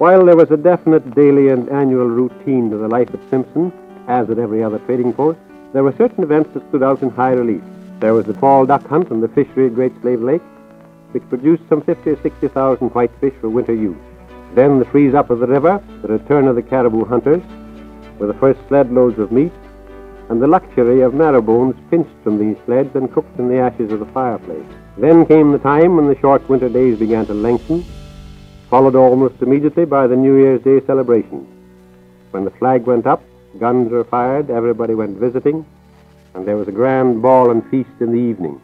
While there was a definite daily and annual routine to the life at Simpson, as at every other trading post, there were certain events that stood out in high relief. There was the fall duck hunt and the fishery at Great Slave Lake, which produced some 50 or 60,000 whitefish for winter use. Then the freeze up of the river, the return of the caribou hunters, with the first sled loads of meat, and the luxury of marrow bones pinched from these sleds and cooked in the ashes of the fireplace. Then came the time when the short winter days began to lengthen, followed almost immediately by the New Year's Day celebration. When the flag went up, guns were fired, everybody went visiting, and there was a grand ball and feast in the evening.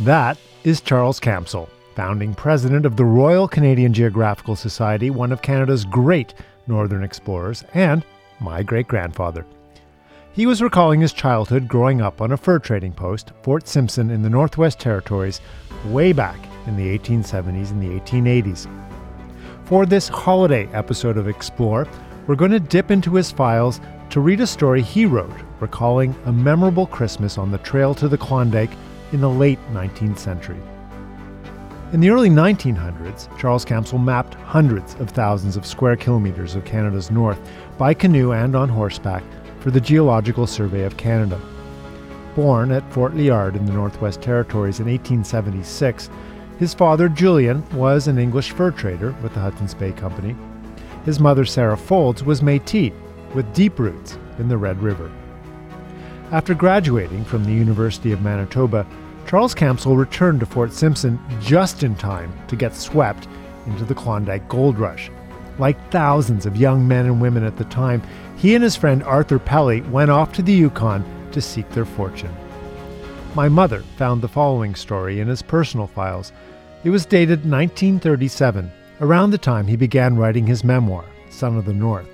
That is Charles Camsell, founding president of the Royal Canadian Geographical Society, one of Canada's great northern explorers, and my great grandfather. He was recalling his childhood growing up on a fur trading post, Fort Simpson, in the Northwest Territories, way back in the 1870s and the 1880s. For this holiday episode of Explore, we're going to dip into his files to read a story he wrote recalling a memorable Christmas on the trail to the Klondike in the late 19th century. In the early 1900s, Charles Camsell mapped hundreds of thousands of square kilometers of Canada's north by canoe and on horseback for the Geological Survey of Canada. Born at Fort Liard in the Northwest Territories in 1876, his father, Julian, was an English fur trader with the Hudson's Bay Company. His mother, Sarah Foulds, was Metis, with deep roots in the Red River. After graduating from the University of Manitoba, Charles Camsell returned to Fort Simpson just in time to get swept into the Klondike Gold Rush. Like thousands of young men and women at the time, he and his friend Arthur Pelly went off to the Yukon to seek their fortune. My mother found the following story in his personal files. It was dated 1937, around the time he began writing his memoir, Son of the North.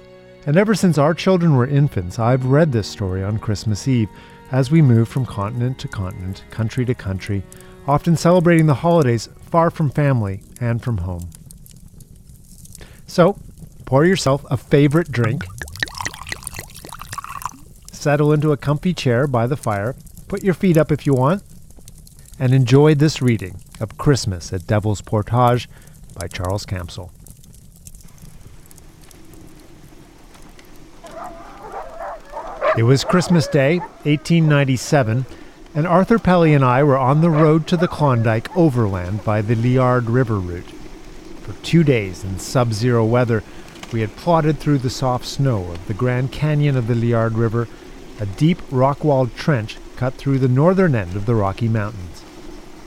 And ever since our children were infants, I've read this story on Christmas Eve as we move from continent to continent, country to country, often celebrating the holidays far from family and from home. So, pour yourself a favorite drink, settle into a comfy chair by the fire, put your feet up if you want, and enjoy this reading of Christmas at Devil's Portage by Charles Camsell. It was Christmas Day, 1897, and Arthur Pelly and I were on the road to the Klondike overland by the Liard River route. For two days in sub zero weather, we had plodded through the soft snow of the Grand Canyon of the Liard River, a deep rock walled trench cut through the northern end of the Rocky Mountains.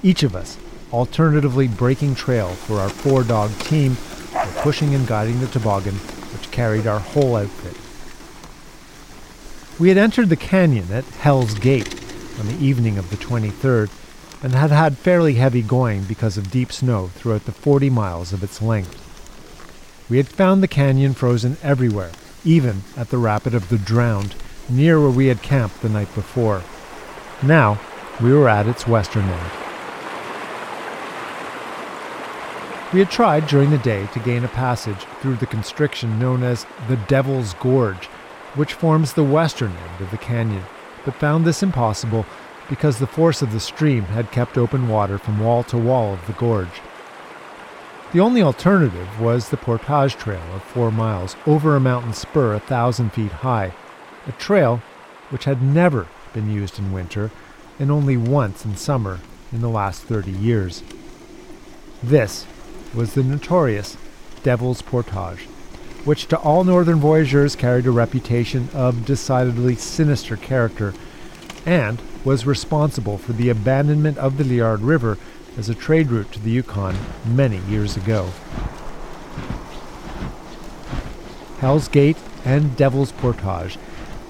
Each of us alternatively breaking trail for our four dog team or pushing and guiding the toboggan which carried our whole outfit. We had entered the canyon at Hell's Gate on the evening of the 23rd and had had fairly heavy going because of deep snow throughout the 40 miles of its length. We had found the canyon frozen everywhere, even at the rapid of the Drowned, near where we had camped the night before. Now, we were at its western end. We had tried during the day to gain a passage through the constriction known as the Devil's Gorge, which forms the western end of the canyon, but found this impossible because the force of the stream had kept open water from wall to wall of the gorge. The only alternative was the portage trail of four miles over a mountain spur a thousand feet high, a trail which had never been used in winter and only once in summer in the last 30 years. This was the notorious Devil's Portage which to all northern voyageurs carried a reputation of decidedly sinister character, and was responsible for the abandonment of the Liard River as a trade route to the Yukon many years ago. Hell's Gate and Devil's Portage,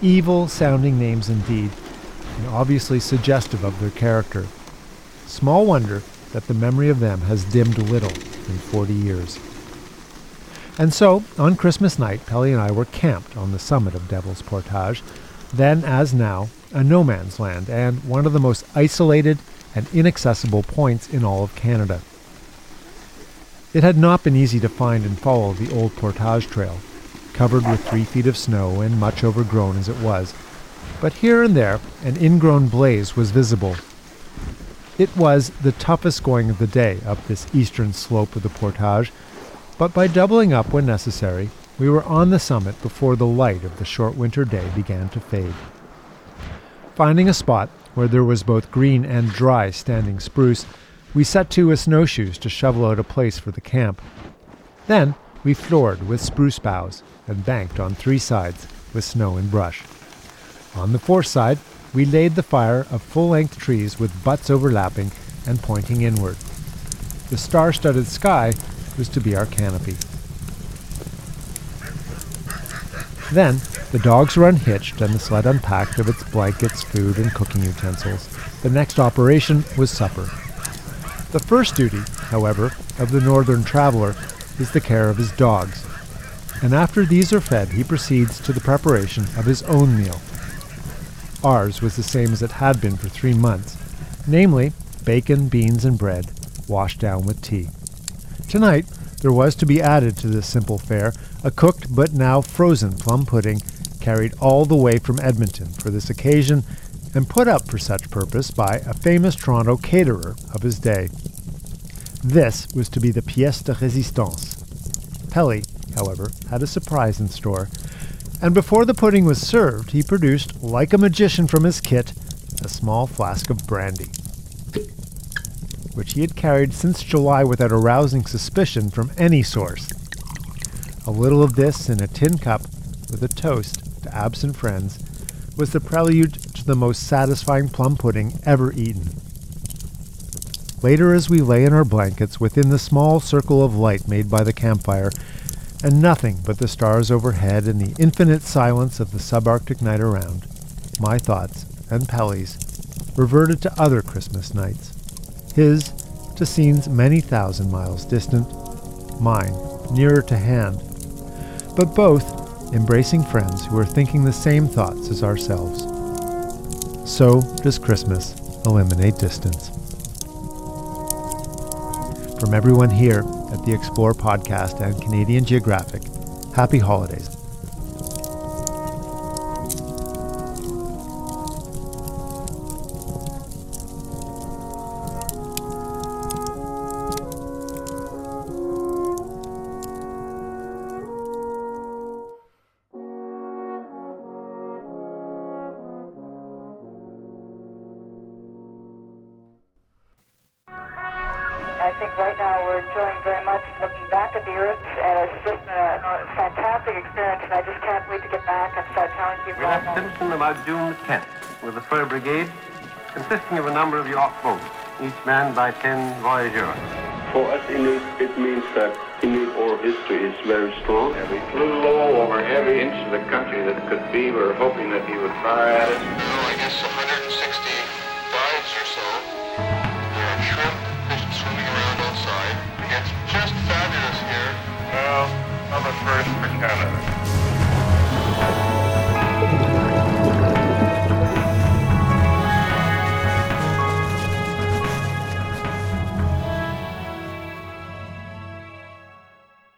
evil sounding names indeed, and obviously suggestive of their character. Small wonder that the memory of them has dimmed little in 40 years. And so, on Christmas night, Pelly and I were camped on the summit of Devil's Portage, then as now, a no man's land and one of the most isolated and inaccessible points in all of Canada. It had not been easy to find and follow the old Portage Trail, covered with three feet of snow and much overgrown as it was, but here and there an ingrown blaze was visible. It was the toughest going of the day up this eastern slope of the Portage, But by doubling up when necessary, we were on the summit before the light of the short winter day began to fade. Finding a spot where there was both green and dry standing spruce, we set to with snowshoes to shovel out a place for the camp. Then we floored with spruce boughs and banked on three sides with snow and brush. On the fourth side, we laid the fire of full length trees with butts overlapping and pointing inward. The star studded sky was to be our canopy. Then, the dogs were unhitched and the sled unpacked of its blankets, food, and cooking utensils. The next operation was supper. The first duty, however, of the northern traveler is the care of his dogs, and after these are fed, he proceeds to the preparation of his own meal. Ours was the same as it had been for three months, namely, bacon, beans, and bread, washed down with tea. Tonight, there was to be added to this simple fare a cooked but now frozen plum pudding carried all the way from Edmonton for this occasion and put up for such purpose by a famous Toronto caterer of his day. This was to be the pièce de résistance. Pelly, however, had a surprise in store, and before the pudding was served, he produced, like a magician from his kit, a small flask of brandy, which he had carried since July without arousing suspicion from any source. A little of this in a tin cup with a toast to absent friends was the prelude to the most satisfying plum pudding ever eaten. Later, as we lay in our blankets within the small circle of light made by the campfire, and nothing but the stars overhead and the infinite silence of the subarctic night around, my thoughts and Pelly's reverted to other Christmas nights. His to scenes many thousand miles distant, mine nearer to hand, but both embracing friends who are thinking the same thoughts as ourselves. So does Christmas eliminate distance. From everyone here at the Explore podcast and Canadian Geographic, happy holidays. Now we're enjoying very much looking back at the Earth, and it's just a, a fantastic experience, and I just can't wait to get back and start telling people We left about it. Simpson about June the 10th with the Fur Brigade, consisting of a number of York boats, each manned by 10 voyageurs. For us Inuit, it means that Inuit oral history is very strong. And we flew low over every inch of the country that could be. We were hoping that he would fire at us. oh, I guess 160 dives or so.